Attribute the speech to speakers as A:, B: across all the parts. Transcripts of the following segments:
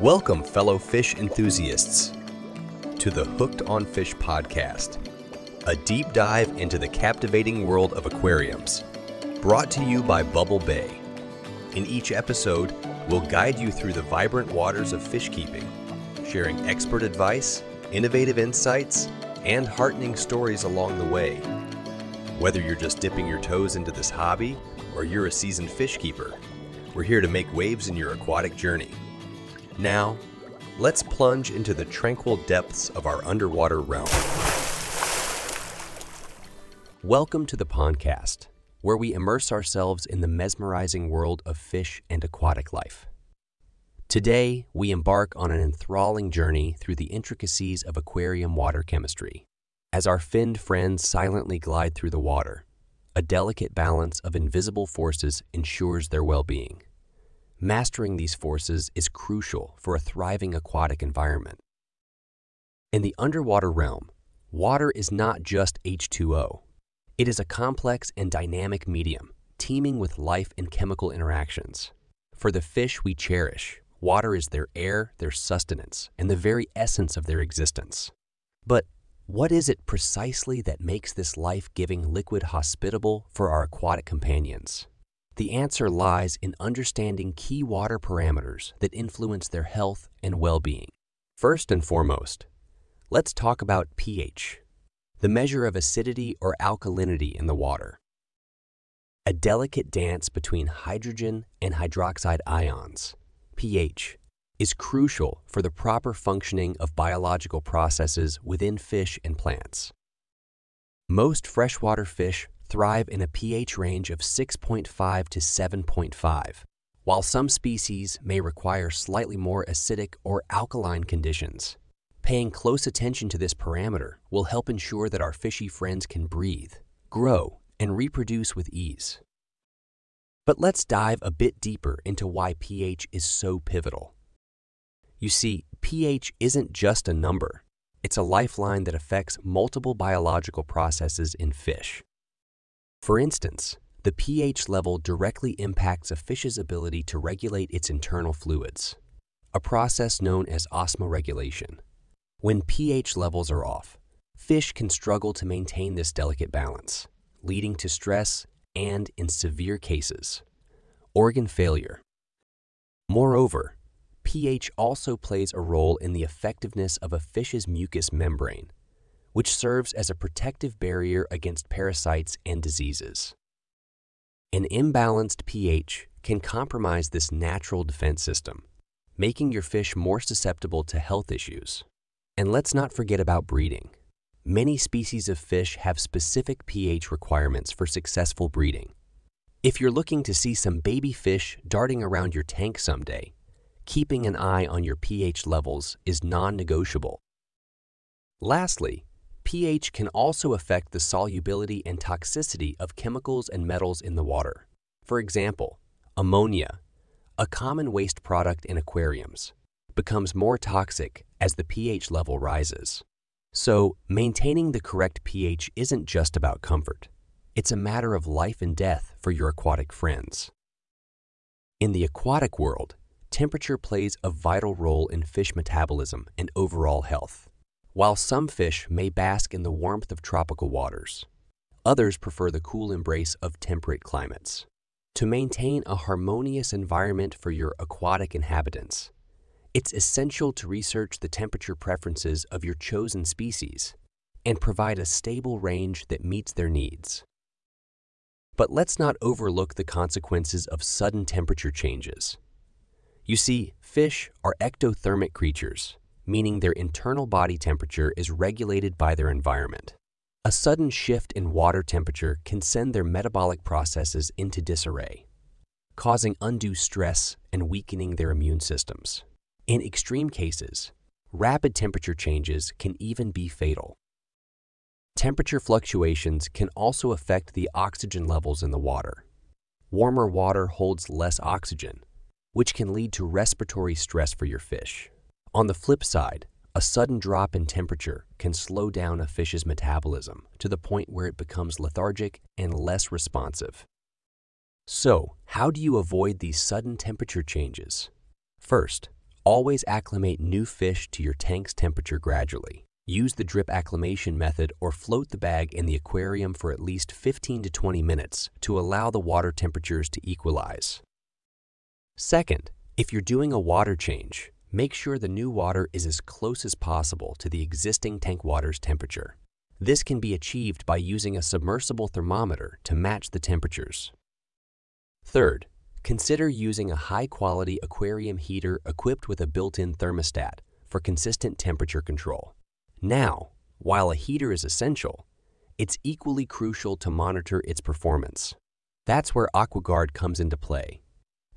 A: Welcome, fellow fish enthusiasts, to the Hooked on Fish podcast, a deep dive into the captivating world of aquariums, brought to you by Bubble Bay. In each episode, we'll guide you through the vibrant waters of fish keeping, sharing expert advice, innovative insights, and heartening stories along the way. Whether you're just dipping your toes into this hobby or you're a seasoned fish keeper, we're here to make waves in your aquatic journey. Now, let's plunge into the tranquil depths of our underwater realm. Welcome to the Pondcast, where we immerse ourselves in the mesmerizing world of fish and aquatic life. Today, we embark on an enthralling journey through the intricacies of aquarium water chemistry. As our finned friends silently glide through the water, a delicate balance of invisible forces ensures their well being. Mastering these forces is crucial for a thriving aquatic environment. In the underwater realm, water is not just H2O. It is a complex and dynamic medium, teeming with life and chemical interactions. For the fish we cherish, water is their air, their sustenance, and the very essence of their existence. But what is it precisely that makes this life giving liquid hospitable for our aquatic companions? The answer lies in understanding key water parameters that influence their health and well being. First and foremost, let's talk about pH, the measure of acidity or alkalinity in the water. A delicate dance between hydrogen and hydroxide ions, pH, is crucial for the proper functioning of biological processes within fish and plants. Most freshwater fish thrive in a pH range of 6.5 to 7.5, while some species may require slightly more acidic or alkaline conditions. Paying close attention to this parameter will help ensure that our fishy friends can breathe, grow, and reproduce with ease. But let's dive a bit deeper into why pH is so pivotal. You see, pH isn't just a number, it's a lifeline that affects multiple biological processes in fish. For instance, the pH level directly impacts a fish's ability to regulate its internal fluids, a process known as osmoregulation. When pH levels are off, fish can struggle to maintain this delicate balance, leading to stress and, in severe cases, organ failure. Moreover, pH also plays a role in the effectiveness of a fish's mucous membrane, which serves as a protective barrier against parasites and diseases. An imbalanced pH can compromise this natural defense system, making your fish more susceptible to health issues. And let's not forget about breeding. Many species of fish have specific pH requirements for successful breeding. If you're looking to see some baby fish darting around your tank someday, keeping an eye on your pH levels is non negotiable. Lastly, pH can also affect the solubility and toxicity of chemicals and metals in the water. For example, ammonia, a common waste product in aquariums, becomes more toxic as the pH level rises. So, maintaining the correct pH isn't just about comfort. It's a matter of life and death for your aquatic friends. In the aquatic world, temperature plays a vital role in fish metabolism and overall health. While some fish may bask in the warmth of tropical waters, others prefer the cool embrace of temperate climates. To maintain a harmonious environment for your aquatic inhabitants, it's essential to research the temperature preferences of your chosen species and provide a stable range that meets their needs. But let's not overlook the consequences of sudden temperature changes. You see, fish are ectothermic creatures meaning their internal body temperature is regulated by their environment. A sudden shift in water temperature can send their metabolic processes into disarray, causing undue stress and weakening their immune systems. In extreme cases, rapid temperature changes can even be fatal. Temperature fluctuations can also affect the oxygen levels in the water. Warmer water holds less oxygen, which can lead to respiratory stress for your fish. On the flip side, a sudden drop in temperature can slow down a fish's metabolism to the point where it becomes lethargic and less responsive. So, how do you avoid these sudden temperature changes? First, Always acclimate new fish to your tank's temperature gradually. Use the drip acclimation method or float the bag in the aquarium for at least 15 to 20 minutes to allow the water temperatures to equalize. Second, if you're doing a water change, make sure the new water is as close as possible to the existing tank water's temperature. This can be achieved by using a submersible thermometer to match the temperatures. Third, consider using a high-quality aquarium heater equipped with a built-in thermostat for consistent temperature control. Now, while a heater is essential, it's equally crucial to monitor its performance. That's where AquaGuard comes into play.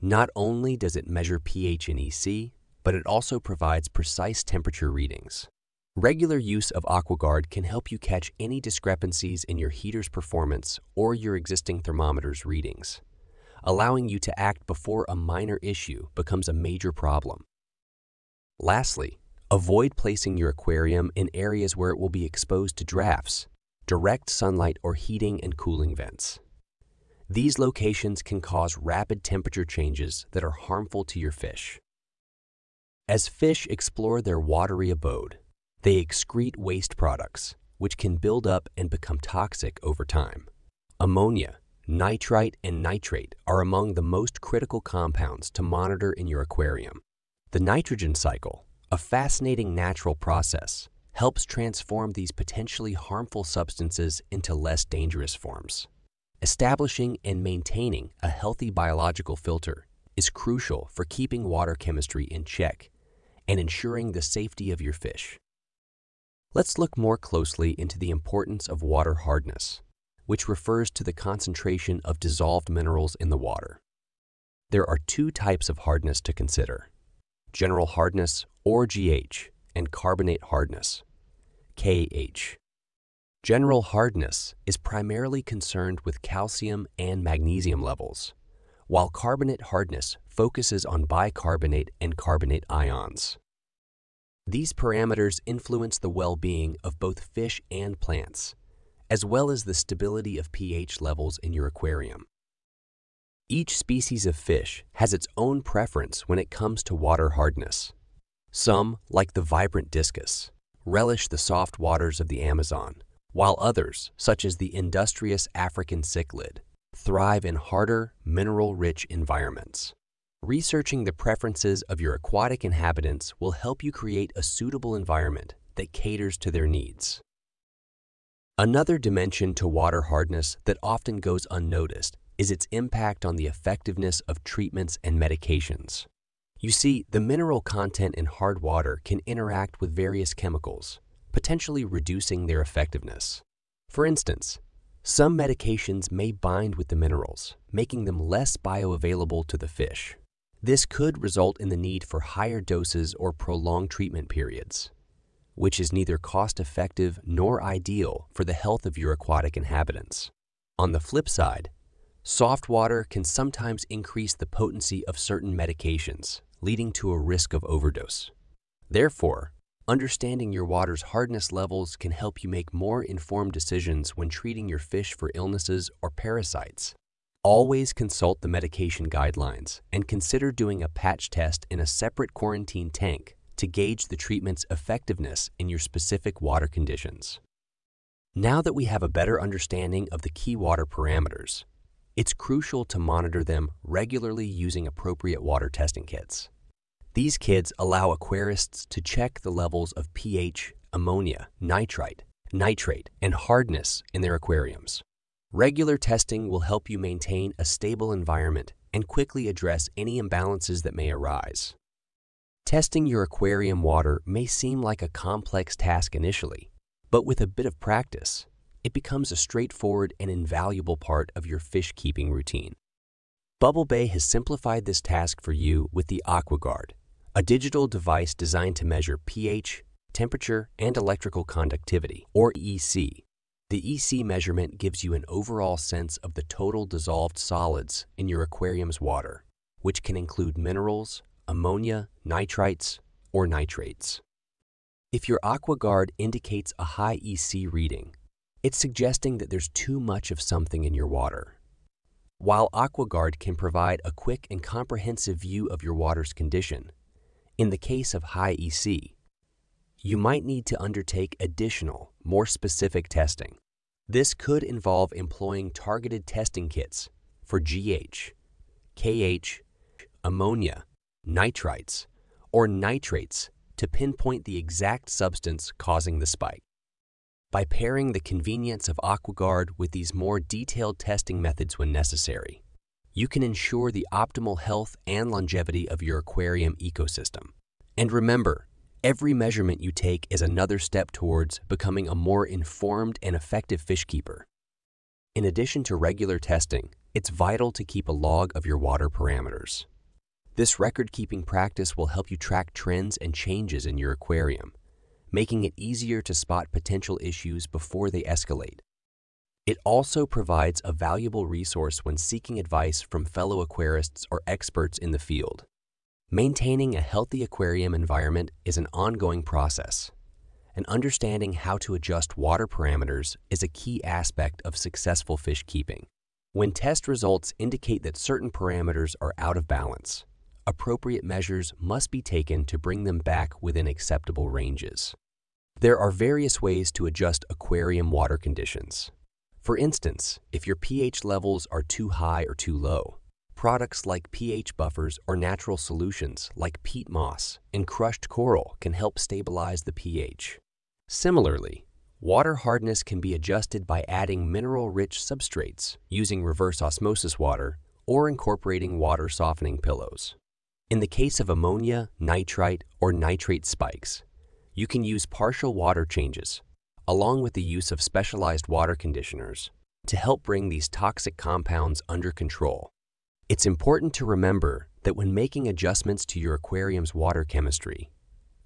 A: Not only does it measure pH and EC, but it also provides precise temperature readings. Regular use of AquaGuard can help you catch any discrepancies in your heater's performance or your existing thermometer's readings, allowing you to act before a minor issue becomes a major problem. Lastly, avoid placing your aquarium in areas where it will be exposed to drafts, direct sunlight, or heating and cooling vents. These locations can cause rapid temperature changes that are harmful to your fish. As fish explore their watery abode, they excrete waste products, which can build up and become toxic over time. Ammonia, nitrite, and nitrate are among the most critical compounds to monitor in your aquarium. The nitrogen cycle, a fascinating natural process, helps transform these potentially harmful substances into less dangerous forms. Establishing and maintaining a healthy biological filter is crucial for keeping water chemistry in check and ensuring the safety of your fish. Let's look more closely into the importance of water hardness, which refers to the concentration of dissolved minerals in the water. There are two types of hardness to consider, general hardness or GH and carbonate hardness, KH. General hardness is primarily concerned with calcium and magnesium levels, while carbonate hardness focuses on bicarbonate and carbonate ions. These parameters influence the well-being of both fish and plants, as well as the stability of pH levels in your aquarium. Each species of fish has its own preference when it comes to water hardness. Some, like the vibrant discus, relish the soft waters of the Amazon, while others, such as the industrious African cichlid, thrive in harder, mineral-rich environments. Researching the preferences of your aquatic inhabitants will help you create a suitable environment that caters to their needs. Another dimension to water hardness that often goes unnoticed is its impact on the effectiveness of treatments and medications. You see, the mineral content in hard water can interact with various chemicals, potentially reducing their effectiveness. For instance, some medications may bind with the minerals, making them less bioavailable to the fish. This could result in the need for higher doses or prolonged treatment periods, which is neither cost-effective nor ideal for the health of your aquatic inhabitants. On the flip side, soft water can sometimes increase the potency of certain medications, leading to a risk of overdose. Therefore, understanding your water's hardness levels can help you make more informed decisions when treating your fish for illnesses or parasites. Always consult the medication guidelines and consider doing a patch test in a separate quarantine tank to gauge the treatment's effectiveness in your specific water conditions. Now that we have a better understanding of the key water parameters, it's crucial to monitor them regularly using appropriate water testing kits. These kits allow aquarists to check the levels of pH, ammonia, nitrite, nitrate, and hardness in their aquariums. Regular testing will help you maintain a stable environment and quickly address any imbalances that may arise. Testing your aquarium water may seem like a complex task initially, but with a bit of practice, it becomes a straightforward and invaluable part of your fish keeping routine. Bubble Bay has simplified this task for you with the AquaGuard, a digital device designed to measure pH, temperature, and electrical conductivity, or EC, the EC measurement gives you an overall sense of the total dissolved solids in your aquarium's water, which can include minerals, ammonia, nitrites, or nitrates. If your AquaGuard indicates a high EC reading, it's suggesting that there's too much of something in your water. While AquaGuard can provide a quick and comprehensive view of your water's condition, In the case of high EC, you might need to undertake additional, more specific testing. This could involve employing targeted testing kits for GH, KH, ammonia, nitrites, or nitrates to pinpoint the exact substance causing the spike. By pairing the convenience of AquaGuard with these more detailed testing methods when necessary, you can ensure the optimal health and longevity of your aquarium ecosystem. And remember, every measurement you take is another step towards becoming a more informed and effective fish keeper. In addition to regular testing, it's vital to keep a log of your water parameters. This record-keeping practice will help you track trends and changes in your aquarium, making it easier to spot potential issues before they escalate. It also provides a valuable resource when seeking advice from fellow aquarists or experts in the field. Maintaining a healthy aquarium environment is an ongoing process, and understanding how to adjust water parameters is a key aspect of successful fish keeping. When test results indicate that certain parameters are out of balance, appropriate measures must be taken to bring them back within acceptable ranges. There are various ways to adjust aquarium water conditions. For instance, if your pH levels are too high or too low, products like pH buffers or natural solutions like peat moss and crushed coral can help stabilize the pH. Similarly, water hardness can be adjusted by adding mineral-rich substrates using reverse osmosis water or incorporating water softening pillows. In the case of ammonia, nitrite, or nitrate spikes, you can use partial water changes, along with the use of specialized water conditioners, to help bring these toxic compounds under control. It's important to remember that when making adjustments to your aquarium's water chemistry,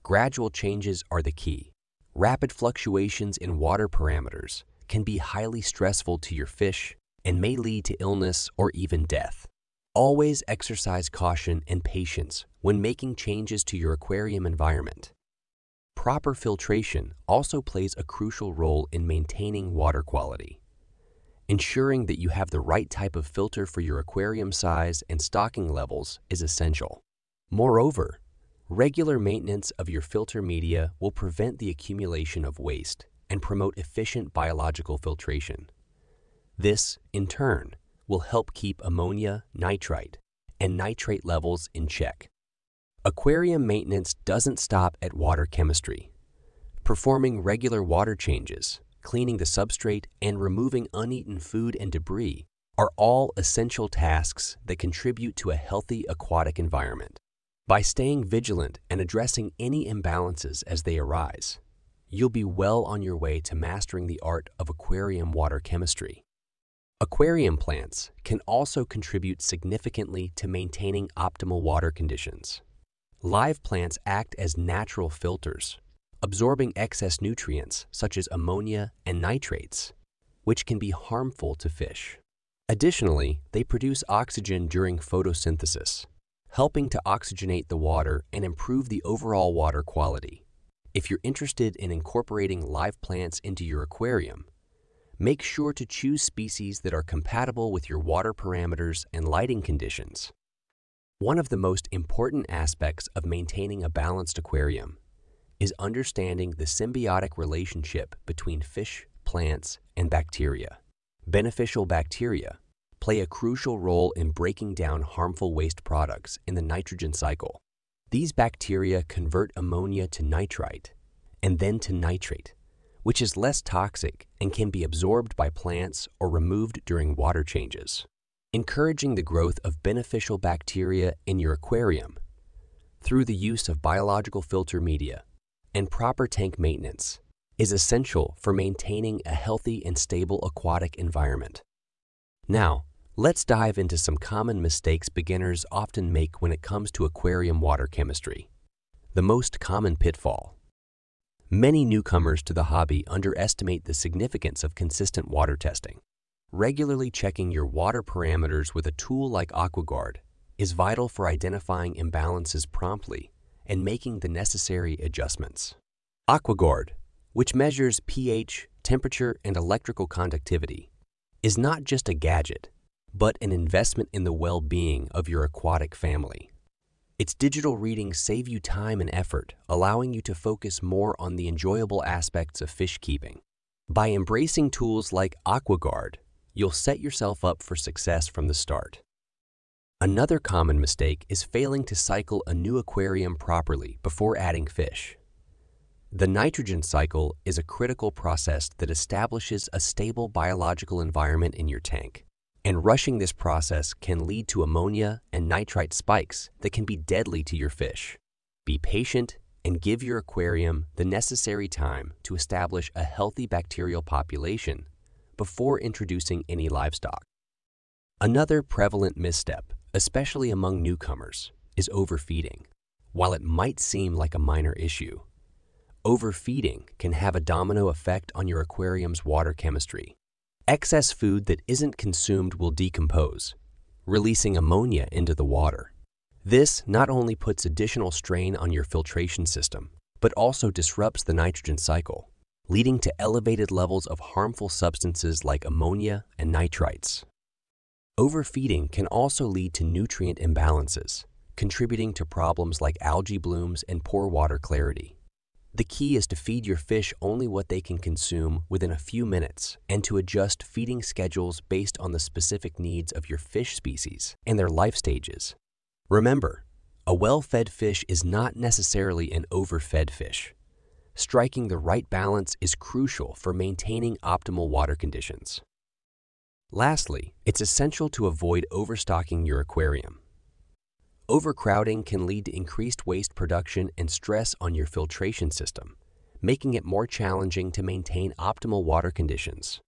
A: gradual changes are the key. Rapid fluctuations in water parameters can be highly stressful to your fish and may lead to illness or even death. Always exercise caution and patience when making changes to your aquarium environment. Proper filtration also plays a crucial role in maintaining water quality. Ensuring that you have the right type of filter for your aquarium size and stocking levels is essential. Moreover, regular maintenance of your filter media will prevent the accumulation of waste and promote efficient biological filtration. This, in turn, will help keep ammonia, nitrite, and nitrate levels in check. Aquarium maintenance doesn't stop at water chemistry. Performing regular water changes, cleaning the substrate, and removing uneaten food and debris are all essential tasks that contribute to a healthy aquatic environment. By staying vigilant and addressing any imbalances as they arise, you'll be well on your way to mastering the art of aquarium water chemistry. Aquarium plants can also contribute significantly to maintaining optimal water conditions. Live plants act as natural filters, absorbing excess nutrients such as ammonia and nitrates, which can be harmful to fish. Additionally, they produce oxygen during photosynthesis, helping to oxygenate the water and improve the overall water quality. If you're interested in incorporating live plants into your aquarium, make sure to choose species that are compatible with your water parameters and lighting conditions. One of the most important aspects of maintaining a balanced aquarium is understanding the symbiotic relationship between fish, plants, and bacteria. Beneficial bacteria play a crucial role in breaking down harmful waste products in the nitrogen cycle. These bacteria convert ammonia to nitrite and then to nitrate, which is less toxic and can be absorbed by plants or removed during water changes. Encouraging the growth of beneficial bacteria in your aquarium through the use of biological filter media and proper tank maintenance is essential for maintaining a healthy and stable aquatic environment. Now, let's dive into some common mistakes beginners often make when it comes to aquarium water chemistry. The most common pitfall Many newcomers to the hobby underestimate the significance of consistent water testing. Regularly checking your water parameters with a tool like AquaGuard is vital for identifying imbalances promptly and making the necessary adjustments. AquaGuard, which measures pH, temperature, and electrical conductivity, is not just a gadget, but an investment in the well-being of your aquatic family. Its digital readings save you time and effort, allowing you to focus more on the enjoyable aspects of fish keeping. By embracing tools like AquaGuard, you'll set yourself up for success from the start. Another common mistake is failing to cycle a new aquarium properly before adding fish. The nitrogen cycle is a critical process that establishes a stable biological environment in your tank, and rushing this process can lead to ammonia and nitrite spikes that can be deadly to your fish. Be patient and give your aquarium the necessary time to establish a healthy bacterial population before introducing any livestock. Another prevalent misstep, especially among newcomers, is overfeeding. While it might seem like a minor issue, Overfeeding can have a domino effect on your aquarium's water chemistry. Excess food that isn't consumed will decompose, releasing ammonia into the water. This not only puts additional strain on your filtration system, but also disrupts the nitrogen cycle, leading to elevated levels of harmful substances like ammonia and nitrites. Overfeeding can also lead to nutrient imbalances, contributing to problems like algae blooms and poor water clarity. The key is to feed your fish only what they can consume within a few minutes and to adjust feeding schedules based on the specific needs of your fish species and their life stages. Remember, a well-fed fish is not necessarily an overfed fish. Striking the right balance is crucial for maintaining optimal water conditions. Lastly, it's essential to avoid overstocking your aquarium. Overcrowding can lead to increased waste production and stress on your filtration system, making it more challenging to maintain optimal water conditions.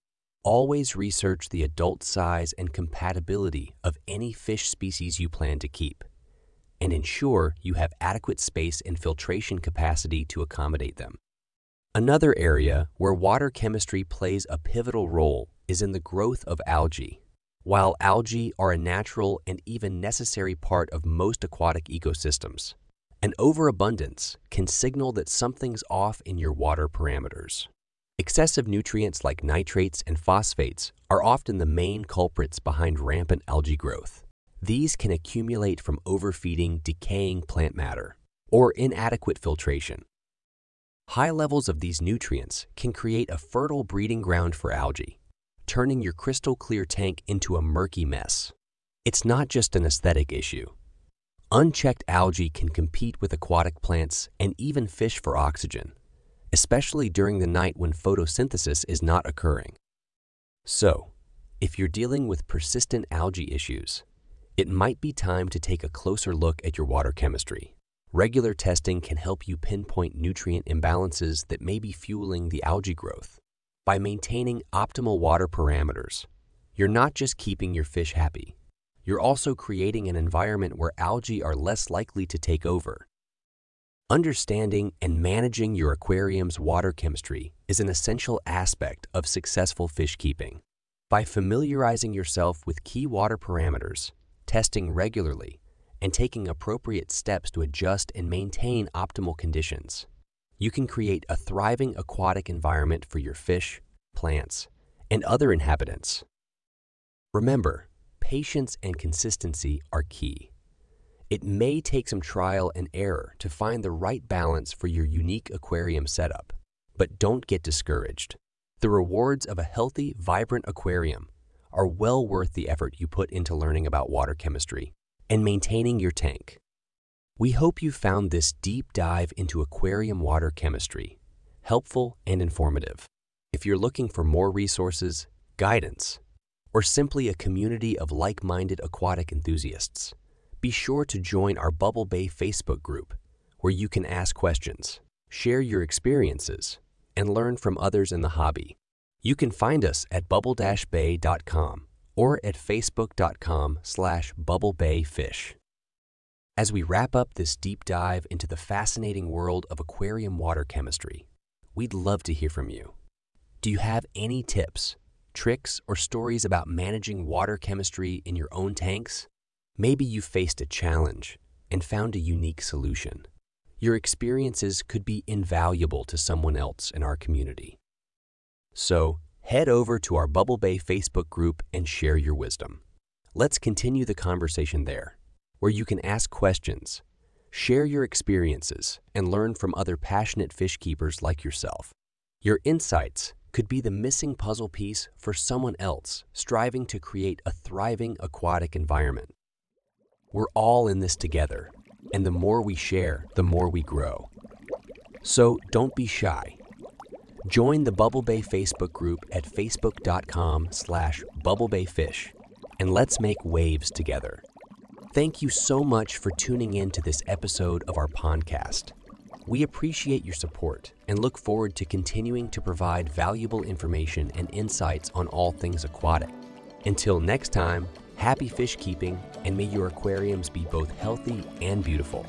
A: Always research the adult size and compatibility of any fish species you plan to keep, and ensure you have adequate space and filtration capacity to accommodate them. Another area where water chemistry plays a pivotal role is in the growth of algae. While algae are a natural and even necessary part of most aquatic ecosystems, an overabundance can signal that something's off in your water parameters. Excessive nutrients like nitrates and phosphates are often the main culprits behind rampant algae growth. These can accumulate from overfeeding decaying plant matter or inadequate filtration. High levels of these nutrients can create a fertile breeding ground for algae, turning your crystal clear tank into a murky mess. It's not just an aesthetic issue. Unchecked algae can compete with aquatic plants and even fish for oxygen, especially during the night when photosynthesis is not occurring. So, if you're dealing with persistent algae issues, it might be time to take a closer look at your water chemistry. Regular testing can help you pinpoint nutrient imbalances that may be fueling the algae growth. By maintaining optimal water parameters, you're not just keeping your fish happy, you're also creating an environment where algae are less likely to take over. Understanding and managing your aquarium's water chemistry is an essential aspect of successful fish keeping. By familiarizing yourself with key water parameters, testing regularly, and taking appropriate steps to adjust and maintain optimal conditions, you can create a thriving aquatic environment for your fish, plants, and other inhabitants. Remember, patience and consistency are key. It may take some trial and error to find the right balance for your unique aquarium setup, but don't get discouraged. The rewards of a healthy, vibrant aquarium are well worth the effort you put into learning about water chemistry and maintaining your tank. We hope you found this deep dive into aquarium water chemistry helpful and informative. If you're looking for more resources, guidance, or simply a community of like-minded aquatic enthusiasts, be sure to join our Bubble Bay Facebook group where you can ask questions, share your experiences, and learn from others in the hobby. You can find us at bubble-bay.com or at facebook.com slash bubblebayfish. As we wrap up this deep dive into the fascinating world of aquarium water chemistry, we'd love to hear from you. Do you have any tips, tricks, or stories about managing water chemistry in your own tanks? Maybe you faced a challenge and found a unique solution. Your experiences could be invaluable to someone else in our community. So, head over to our Bubble Bay Facebook group and share your wisdom. Let's continue the conversation there where you can ask questions, Share your experiences and learn from other passionate fish keepers like yourself. Your insights could be the missing puzzle piece for someone else striving to create a thriving aquatic environment. We're all in this together, and the more we share, the more we grow. So don't be shy. Join the Bubble Bay Facebook group at facebook.com slash bubblebayfish, and let's make waves together. Thank you so much for tuning in to this episode of our podcast. We appreciate your support and look forward to continuing to provide valuable information and insights on all things aquatic. Until next time, happy fish keeping and may your aquariums be both healthy and beautiful.